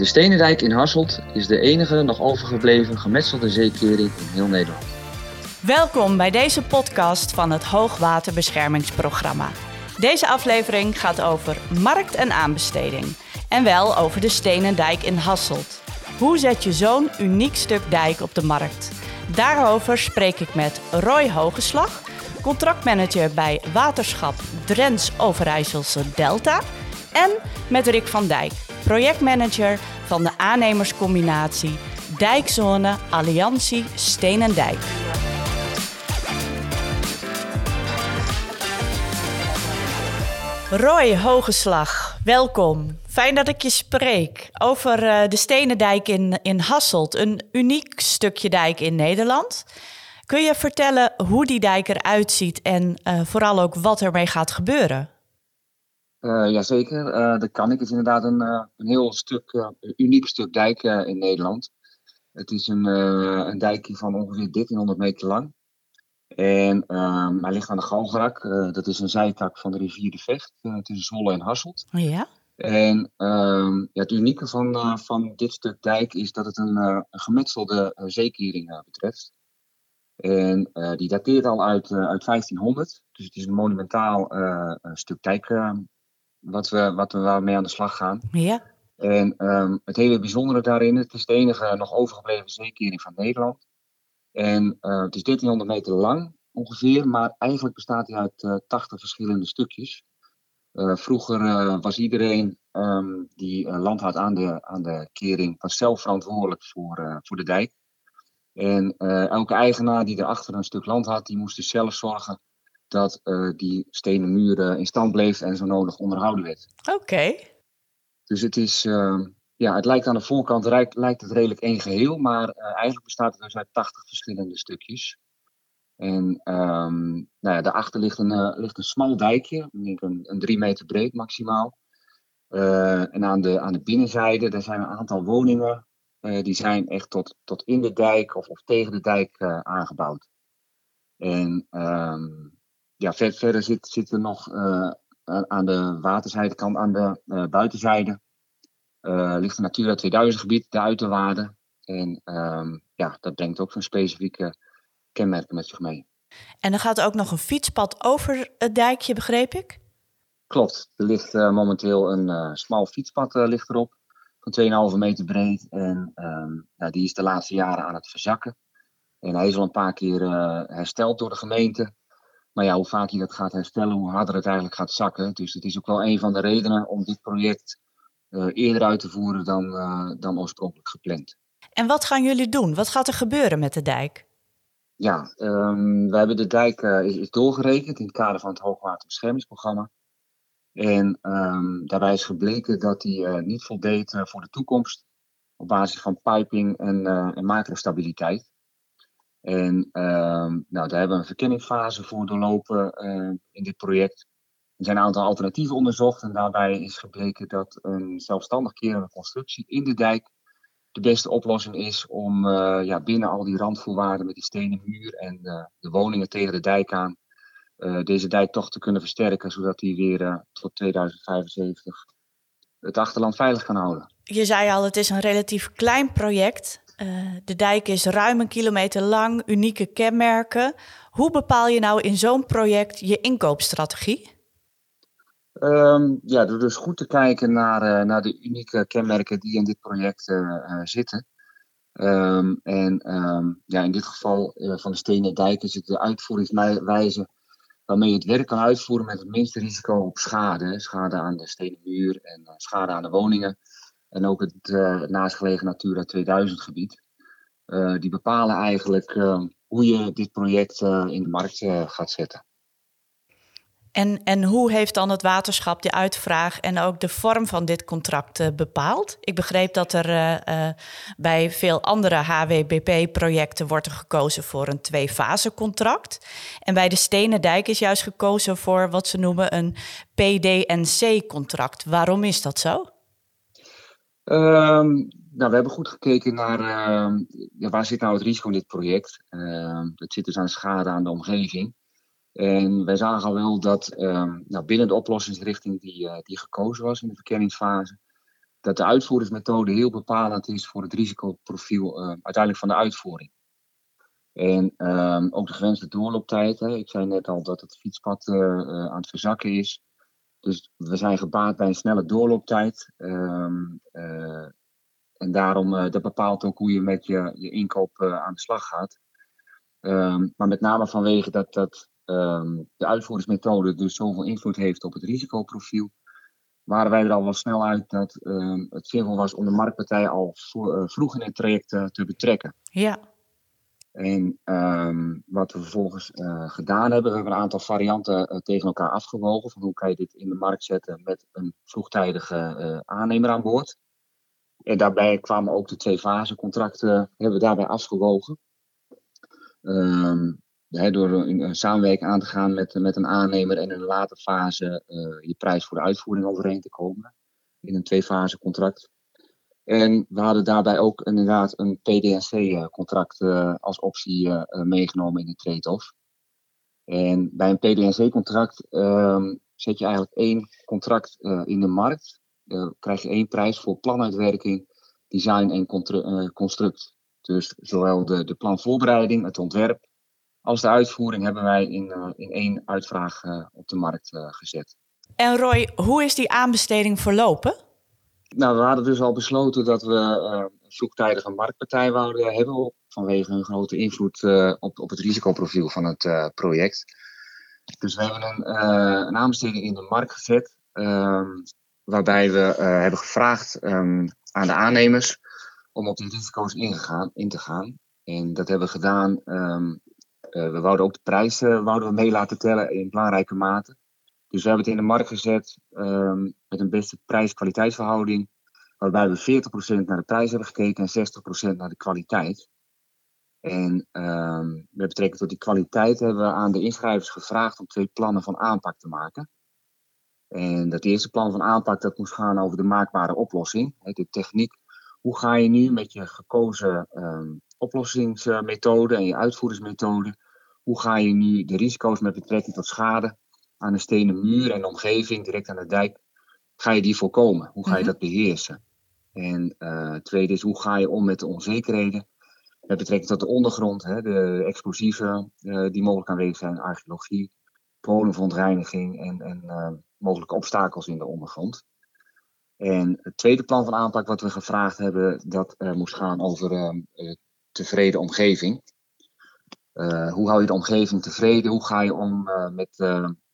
De Stenendijk in Hasselt is de enige nog overgebleven gemetselde zeekering in heel Nederland. Welkom bij deze podcast van het Hoogwaterbeschermingsprogramma. Deze aflevering gaat over markt en aanbesteding. En wel over de Stenendijk in Hasselt. Hoe zet je zo'n uniek stuk dijk op de markt? Daarover spreek ik met Roy Hogeslag, contractmanager bij Waterschap Drents Overijsselse Delta. En met Rick van Dijk, projectmanager van de aannemerscombinatie Dijkzone Alliantie Steen en Dijk. Roy Hogeslag, welkom. Fijn dat ik je spreek over uh, de Stenendijk in, in Hasselt, een uniek stukje dijk in Nederland. Kun je vertellen hoe die dijk eruit ziet en uh, vooral ook wat ermee gaat gebeuren? Uh, jazeker, uh, dat kan ik. Het is inderdaad een, uh, een heel stuk, uniek stuk dijk in Nederland. Het is een, een dijkje van ongeveer 1300 meter lang. En ehm, hij ligt aan de Galgerak. dat is een zijtak van de rivier de Vecht tussen Zwolle en Hasselt. Ja. En um, ja, het unieke van, van dit stuk dijk is dat het een, gemetselde zeekering betreft. En die dateert al uit, uit 1500. Dus het is een monumentaal stuk dijk wat we, wat we waarmee aan de slag gaan. Ja. En um, het hele bijzondere daarin, het is de enige nog overgebleven zeekering van Nederland. En uh, het is 1300 meter lang ongeveer, maar eigenlijk bestaat hij uit uh, 80 verschillende stukjes. Uh, vroeger was iedereen um, die land had aan de, aan de kering was zelf verantwoordelijk voor, voor de dijk. En elke eigenaar die erachter een stuk land had, die moest dus zelf zorgen dat uh, die stenen muren in stand bleef en zo nodig onderhouden werd. Oké. Dus het is, uh, ja, het lijkt aan de voorkant lijkt, lijkt het redelijk één geheel, maar uh, eigenlijk bestaat het dus uit 80 verschillende stukjes. En um, nou ja, daarachter ligt een, ligt een smal dijkje, denk een, een drie meter breed maximaal. en aan de, aan de binnenzijde, daar zijn een aantal woningen, die zijn echt tot, tot in de dijk of, of tegen de dijk aangebouwd. En um, ja, ver, verder zit, er nog uh, aan de waterzijde, aan de uh, buitenzijde, uh, ligt een Natura 2000 gebied, de uiterwaarden. En um, ja, dat brengt ook zo'n specifieke kenmerken met zich mee. En er gaat ook nog een fietspad over het dijkje, begreep ik? Klopt, er ligt momenteel een smal fietspad ligt erop, van 2,5 meter breed. En um, ja, die is de laatste jaren aan het verzakken. En hij is al een paar keer hersteld door de gemeente. Maar ja, hoe vaak je dat gaat herstellen, hoe harder het eigenlijk gaat zakken. Dus het is ook wel een van de redenen om dit project uh, eerder uit te voeren dan, uh, dan oorspronkelijk gepland. En wat gaan jullie doen? Wat gaat er gebeuren met de dijk? Ja, um, we hebben de dijk uh, is, is, doorgerekend in het kader van het hoogwaterbeschermingsprogramma. En um, daarbij is gebleken dat die niet voldeed voor de toekomst op basis van piping en, en macrostabiliteit. En ehm, nou, daar hebben we een verkenningsfase voor doorlopen uh, in dit project. Er zijn een aantal alternatieven onderzocht en daarbij is gebleken dat een zelfstandig kerende constructie in de dijk de beste oplossing is om uh, ja, binnen al die randvoorwaarden met die stenen muur en uh, de woningen tegen de dijk aan deze dijk toch te kunnen versterken, zodat die weer tot 2075 het achterland veilig kan houden. Je zei al, het is een relatief klein project. Uh, de dijk is ruim een kilometer lang, unieke kenmerken. Hoe bepaal je nou in zo'n project je inkoopstrategie? Um, ja, door dus goed te kijken naar, uh, naar de unieke kenmerken die in dit project uh, zitten. Um, en um, ja, in dit geval van de Stenen Dijk is het de uitvoeringswijze waarmee je het werk kan uitvoeren met het minste risico op schade. Schade aan de stenen muur en schade aan de woningen. En ook het uh, naastgelegen Natura 2000 gebied. Uh, die bepalen eigenlijk uh, hoe je dit project in de markt gaat zetten. En, en hoe heeft dan het waterschap de uitvraag en ook de vorm van dit contract bepaald? Ik begreep dat er bij veel andere HWBP-projecten wordt er gekozen voor een twee-fase contract. En bij de Stenen Dijk is juist gekozen voor wat ze noemen een PDNC-contract. Waarom is dat zo? Um, nou, we hebben goed gekeken naar ja, waar zit nou het risico in dit project. Uh, dat zit dus aan schade aan de omgeving. En wij zagen al wel dat nou, binnen de oplossingsrichting die, uh, die gekozen was in de verkenningsfase, dat de uitvoeringsmethode heel bepalend is voor het risicoprofiel uiteindelijk van de uitvoering. En ook de gewenste doorlooptijd. Hè. Ik zei net al dat het fietspad uh, uh, aan het verzakken is. Dus we zijn gebaat bij een snelle doorlooptijd. Um, en daarom, dat bepaalt ook hoe je met je, je inkoop aan de slag gaat. Um, maar met name vanwege dat, dat de uitvoeringsmethode dus zoveel invloed heeft op het risicoprofiel waren wij er al wel snel uit dat uh, het zinvol was om de marktpartij al uh, vroeg in het traject uh, te betrekken. Ja. En um, wat we vervolgens uh, gedaan hebben, we hebben een aantal varianten tegen elkaar afgewogen. Van hoe kan je dit in de markt zetten met een vroegtijdige aannemer aan boord. En daarbij kwamen ook de twee fasecontracten, hebben we daarbij afgewogen. Um, door een, samenwerking aan te gaan met, met een aannemer en in een later fase je prijs voor de uitvoering overeen te komen. In een twee-fase contract. En we hadden daarbij ook inderdaad een PDNC-contract uh, eh, als optie uh, meegenomen in de trade-off. En bij een PDNC-contract ehm, zet je eigenlijk één contract in de markt. krijg je één prijs voor planuitwerking, design en construct. Dus zowel de, de planvoorbereiding, het ontwerp, als de uitvoering hebben wij in, in één uitvraag op de markt gezet. En Roy, hoe is die aanbesteding verlopen? Nou, we hadden dus al besloten dat we vroegtijdig een marktpartij wouden hebben vanwege hun grote invloed op, op het risicoprofiel van het project. Dus we hebben een, een aanbesteding in de markt gezet, ehm, waarbij we hebben gevraagd um, aan de aannemers om op die risico's in te gaan. En dat hebben we gedaan uh, we wouden ook de prijzen wouden we mee laten tellen in belangrijke mate. Dus we hebben het in de markt gezet um, met een beste prijs-kwaliteitsverhouding. Waarbij we 40% naar de prijs hebben gekeken en 60% naar de kwaliteit. En um, met betrekking tot die kwaliteit hebben we aan de inschrijvers gevraagd om twee plannen van aanpak te maken. En dat eerste plan van aanpak dat moest gaan over de maakbare oplossing. De techniek. Hoe ga je nu met je gekozen um, oplossingsmethode en je uitvoeringsmethode. Hoe ga je nu de risico's met betrekking tot schade aan een stenen muur en omgeving, direct aan de dijk, ga je die voorkomen? Hoe ga je mhm. dat beheersen? En uh, tweede is, hoe ga je om met de onzekerheden met betrekking tot de ondergrond, hè, de explosieven uh, die mogelijk aanwezig zijn, archeologie, bodemverontreiniging en, en uh, mogelijke obstakels in de ondergrond. En het tweede plan van aanpak wat we gevraagd hebben, dat moest gaan over tevreden omgeving. Hoe hou je de omgeving tevreden? Hoe ga je om met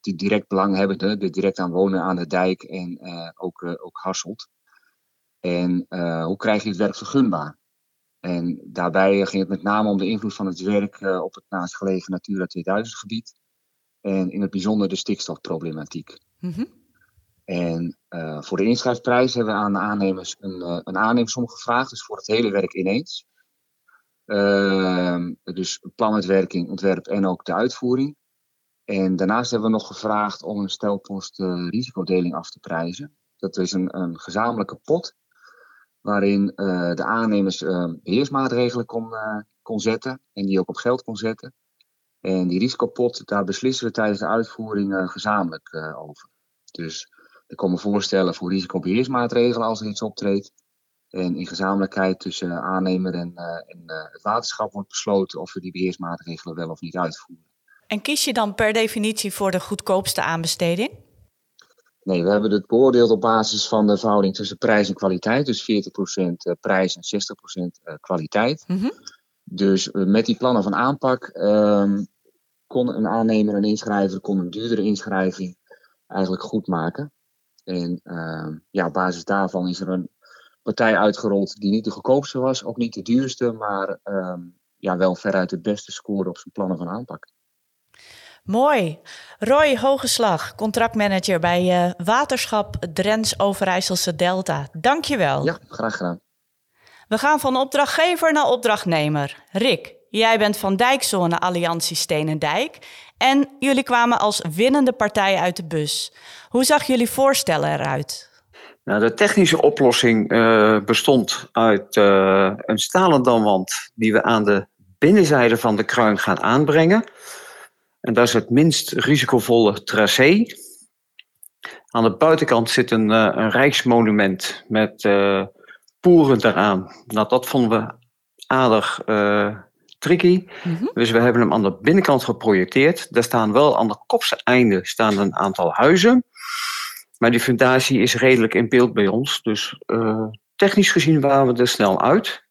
die direct belanghebbenden, de direct aan wonen aan de dijk en ook, ook Hasselt? En hoe krijg je het werk vergunbaar? En daarbij ging het met name om de invloed van het werk op het naastgelegen Natura 2000 gebied. En in het bijzonder de stikstofproblematiek. Mm -hmm. En voor de inschrijfprijs hebben we aan de aannemers een, een aannemersom gevraagd, dus voor het hele werk ineens. Uh, dus planuitwerking, ontwerp en ook de uitvoering. En daarnaast hebben we nog gevraagd om een stelpost uh, risicodeling af te prijzen. Dat is een, een gezamenlijke pot waarin uh, de aannemers uh, beheersmaatregelen kon, kon zetten en die ook op geld kon zetten. En die risicopot, daar beslissen we tijdens de uitvoering gezamenlijk over. Dus er komen voorstellen voor risicobeheersmaatregelen als er iets optreedt. En in gezamenlijkheid tussen aannemer en, en het waterschap wordt besloten of we die beheersmaatregelen wel of niet uitvoeren. En kies je dan per definitie voor de goedkoopste aanbesteding? Nee, we hebben het beoordeeld op basis van de verhouding tussen prijs en kwaliteit. Dus 40% eh, prijs en 60% kwaliteit. Mm -hmm. Dus met die plannen van aanpak um, kon een aannemer en inschrijver kon een duurdere inschrijving eigenlijk goed maken. En uh, ja, op basis daarvan is er een partij uitgerold die niet de goedkoopste was, ook niet de duurste, maar um, ja, wel veruit het beste score op zijn plannen van aanpak. Mooi. Roy Hogeslag, contractmanager bij uh, Waterschap Drents Overijsselse Delta. Dankjewel. Ja, graag gedaan. We gaan van opdrachtgever naar opdrachtnemer. Rick, jij bent van Dijkzone Alliantie Stenendijk en jullie kwamen als winnende partij uit de bus. Hoe zag jullie voorstellen eruit? Nou, de technische oplossing uh, bestond uit uh, een stalen damwand die we aan de binnenzijde van de kruin gaan aanbrengen. En dat is het minst risicovolle tracé. Aan de buitenkant zit een, een rijksmonument met poeren eraan. Nou, dat vonden we aardig tricky. Mhm. Dus we hebben hem aan de binnenkant geprojecteerd. Daar staan wel aan de kopse einde staan een aantal huizen. Maar die fundatie is redelijk in beeld bij ons. Dus uh, technisch gezien waren we er snel uit.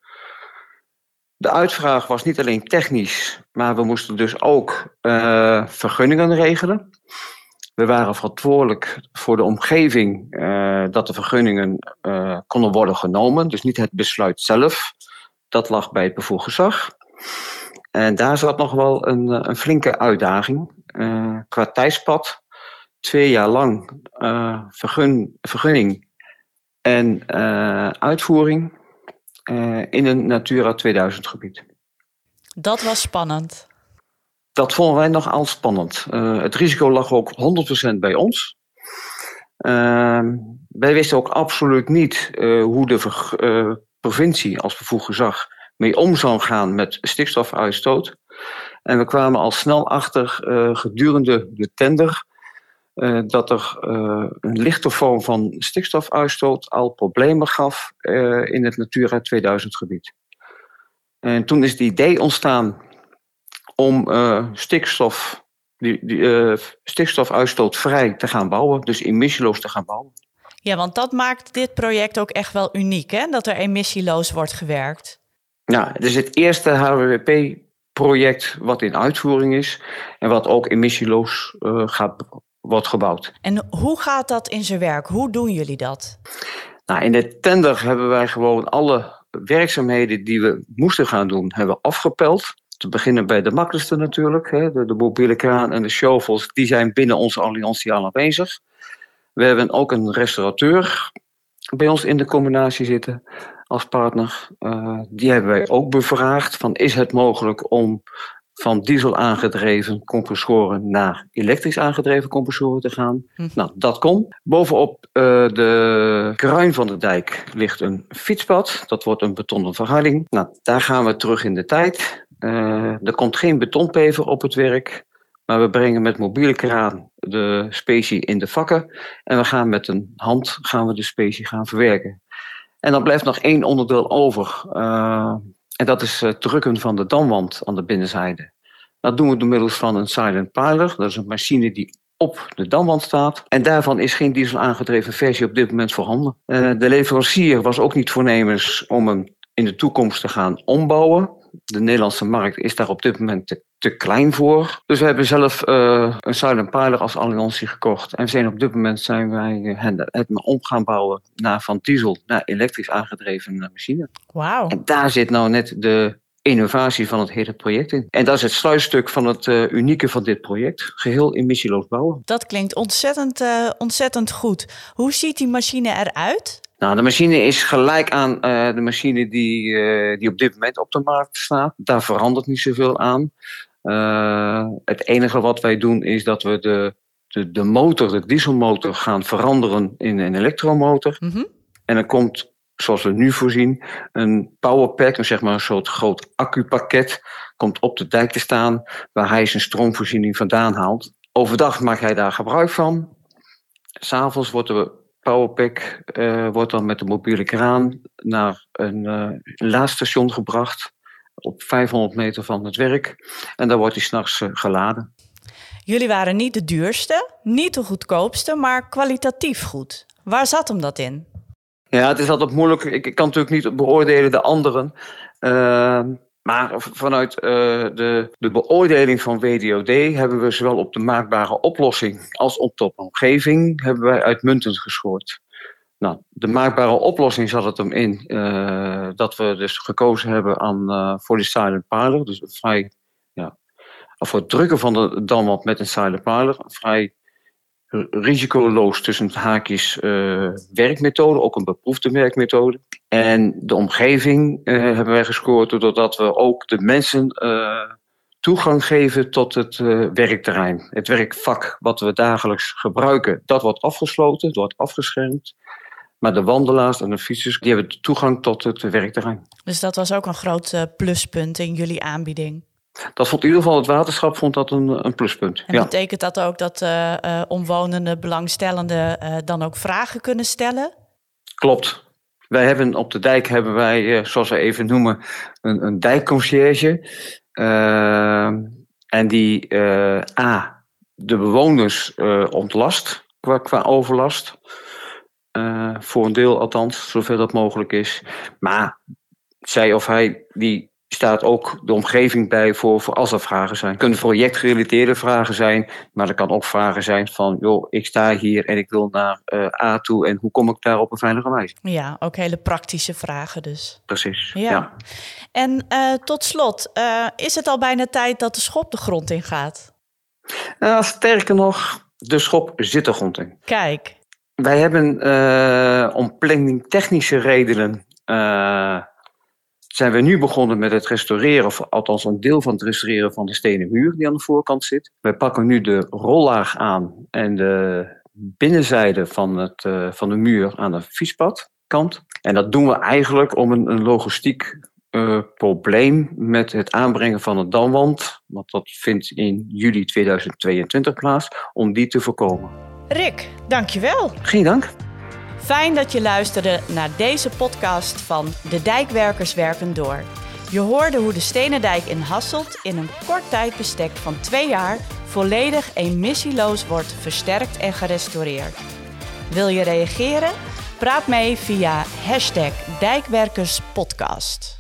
De uitvraag was niet alleen technisch, maar we moesten dus ook uh, vergunningen regelen. We waren verantwoordelijk voor de omgeving uh, dat de vergunningen konden worden genomen. Dus niet het besluit zelf. Dat lag bij het bevoegd gezag. En daar zat nog wel een, een flinke uitdaging. qua tijdspad twee jaar lang vergun, vergunning en uitvoering uh, in een Natura 2000 gebied. Dat was spannend. Dat vonden wij nogal spannend. het risico lag ook 100% bij ons. Ehm, wij wisten ook absoluut niet hoe de provincie als bevoegd gezag mee om zou gaan met stikstofuitstoot. En we kwamen al snel achter gedurende de tender uh, dat er uh, een lichte vorm van stikstofuitstoot al problemen gaf uh, in het Natura 2000 gebied. En toen is het idee ontstaan om stikstof, die, die, stikstofuitstoot vrij te gaan bouwen, dus emissieloos te gaan bouwen. Ja, want dat maakt dit project ook echt wel uniek, hè? dat er emissieloos wordt gewerkt. Ja, het is het eerste HWP-project wat in uitvoering is en wat ook emissieloos gaat wordt gebouwd. En hoe gaat dat in zijn werk? Hoe doen jullie dat? Nou, in de tender hebben wij gewoon alle werkzaamheden die we moesten gaan doen, hebben afgepeld. Te beginnen bij de makkelijkste natuurlijk. Hè, de, de mobiele kraan en de shovels, die zijn binnen onze alliantie al aanwezig. We hebben ook een restaurateur bij ons in de combinatie zitten als partner. Uh, die hebben wij ook bevraagd van is het mogelijk om van diesel aangedreven compressoren naar elektrisch aangedreven compressoren te gaan. Hm. Nou, dat kon. Bovenop uh, de kruin van de dijk ligt een fietspad. Dat wordt een betonnen verharding. Nou, daar gaan we terug in de tijd. Uh, er komt geen betonpever op het werk. Maar we brengen met mobiele kraan de specie in de vakken. En we gaan met een hand gaan we de specie gaan verwerken. En dan blijft nog één onderdeel over. Uh, en dat is het drukken van de damwand aan de binnenzijde. Dat doen we door middel van een silent piler. Dat is een machine die op de damwand staat. En daarvan is geen diesel aangedreven versie op dit moment voorhanden. Uh, de leverancier was ook niet voornemens om hem in de toekomst te gaan ombouwen. De Nederlandse markt is daar op dit moment te, te klein voor. Dus we hebben zelf uh, een silent piler als alliantie gekocht. En zijn op dit moment zijn wij uh, het om gaan bouwen naar van diesel naar elektrisch aangedreven machine. Wauw. En daar zit nou net de innovatie van het hele project in. En dat is het sluitstuk van het uh, unieke van dit project. Geheel emissieloos bouwen. Dat klinkt ontzettend, uh, ontzettend goed. Hoe ziet die machine eruit? Nou, de machine is gelijk aan uh, de machine die, die op dit moment op de markt staat. Daar verandert niet zoveel aan. Het enige wat wij doen is dat we de, de, de motor, de dieselmotor, gaan veranderen in een elektromotor. Mm -hmm. En dan komt zoals we nu voorzien, een powerpack, een, zeg maar een soort groot accupakket, komt op de dijk te staan waar hij zijn stroomvoorziening vandaan haalt. Overdag maakt hij daar gebruik van. S'avonds wordt de powerpack uh, wordt dan met de mobiele kraan naar een uh, laadstation gebracht op 500 meter van het werk. En daar wordt hij s'nachts uh, geladen. Jullie waren niet de duurste, niet de goedkoopste, maar kwalitatief goed. Waar zat hem dat in? Ja, het is altijd moeilijk. Ik, ik kan natuurlijk niet beoordelen de anderen. Uh, maar vanuit uh, de, de beoordeling van WDOD hebben we zowel op de maakbare oplossing als op de omgeving hebben wij uitmuntend gescoord. Nou, de maakbare oplossing zat het hem in uh, dat we dus gekozen hebben aan, voor de silent piler. Dus vrij, ja, voor het drukken van de damwand met een silent. Een vrij risicoloos tussen haakjes uh, werkmethode, ook een beproefde werkmethode. En de omgeving hebben wij gescoord doordat we ook de mensen toegang geven tot het werkterrein. Het werkvak wat we dagelijks gebruiken, dat wordt afgesloten, dat wordt afgeschermd. Maar de wandelaars en de fietsers, die hebben toegang tot het werkterrein. Dus dat was ook een groot pluspunt in jullie aanbieding? dat vond in ieder geval het waterschap vond dat een, een pluspunt. En betekent dat ook dat uh, uh, omwonenden, belangstellenden uh, dan ook vragen kunnen stellen? Klopt. Wij hebben op de dijk hebben wij, zoals we even noemen, een, een dijkconcierge. en die A, de bewoners ontlast qua, qua overlast. Voor een deel althans, zover dat mogelijk is. Maar zij of hij die staat ook de omgeving bij voor, voor als er vragen zijn. Het kunnen projectgerelateerde vragen zijn, maar er kan ook vragen zijn van, joh, ik sta hier en ik wil naar uh, A toe en hoe kom ik daar op een veilige wijze? Ja, ook hele praktische vragen dus. Precies, ja. En uh, tot slot, uh, is het al bijna tijd dat de schop de grond in gaat? sterker nog, de schop zit de grond in. Kijk. Wij hebben om planningtechnische redenen zijn we nu begonnen met het restaureren, of althans een deel van het restaureren van de stenen muur die aan de voorkant zit. Wij pakken nu de rollaag aan en de binnenzijde van, het, uh, van de muur aan de fietspadkant. En dat doen we eigenlijk om een, een logistiek probleem met het aanbrengen van een damwand, want dat vindt in juli 2022 plaats, om die te voorkomen. Rick, dankjewel. Geen dank. Fijn dat je luisterde naar deze podcast van De Dijkwerkers Werken Door. Je hoorde hoe de Stenendijk in Hasselt in een kort tijdbestek van twee jaar volledig emissieloos wordt versterkt en gerestaureerd. Wil je reageren? Praat mee via hashtag Dijkwerkerspodcast.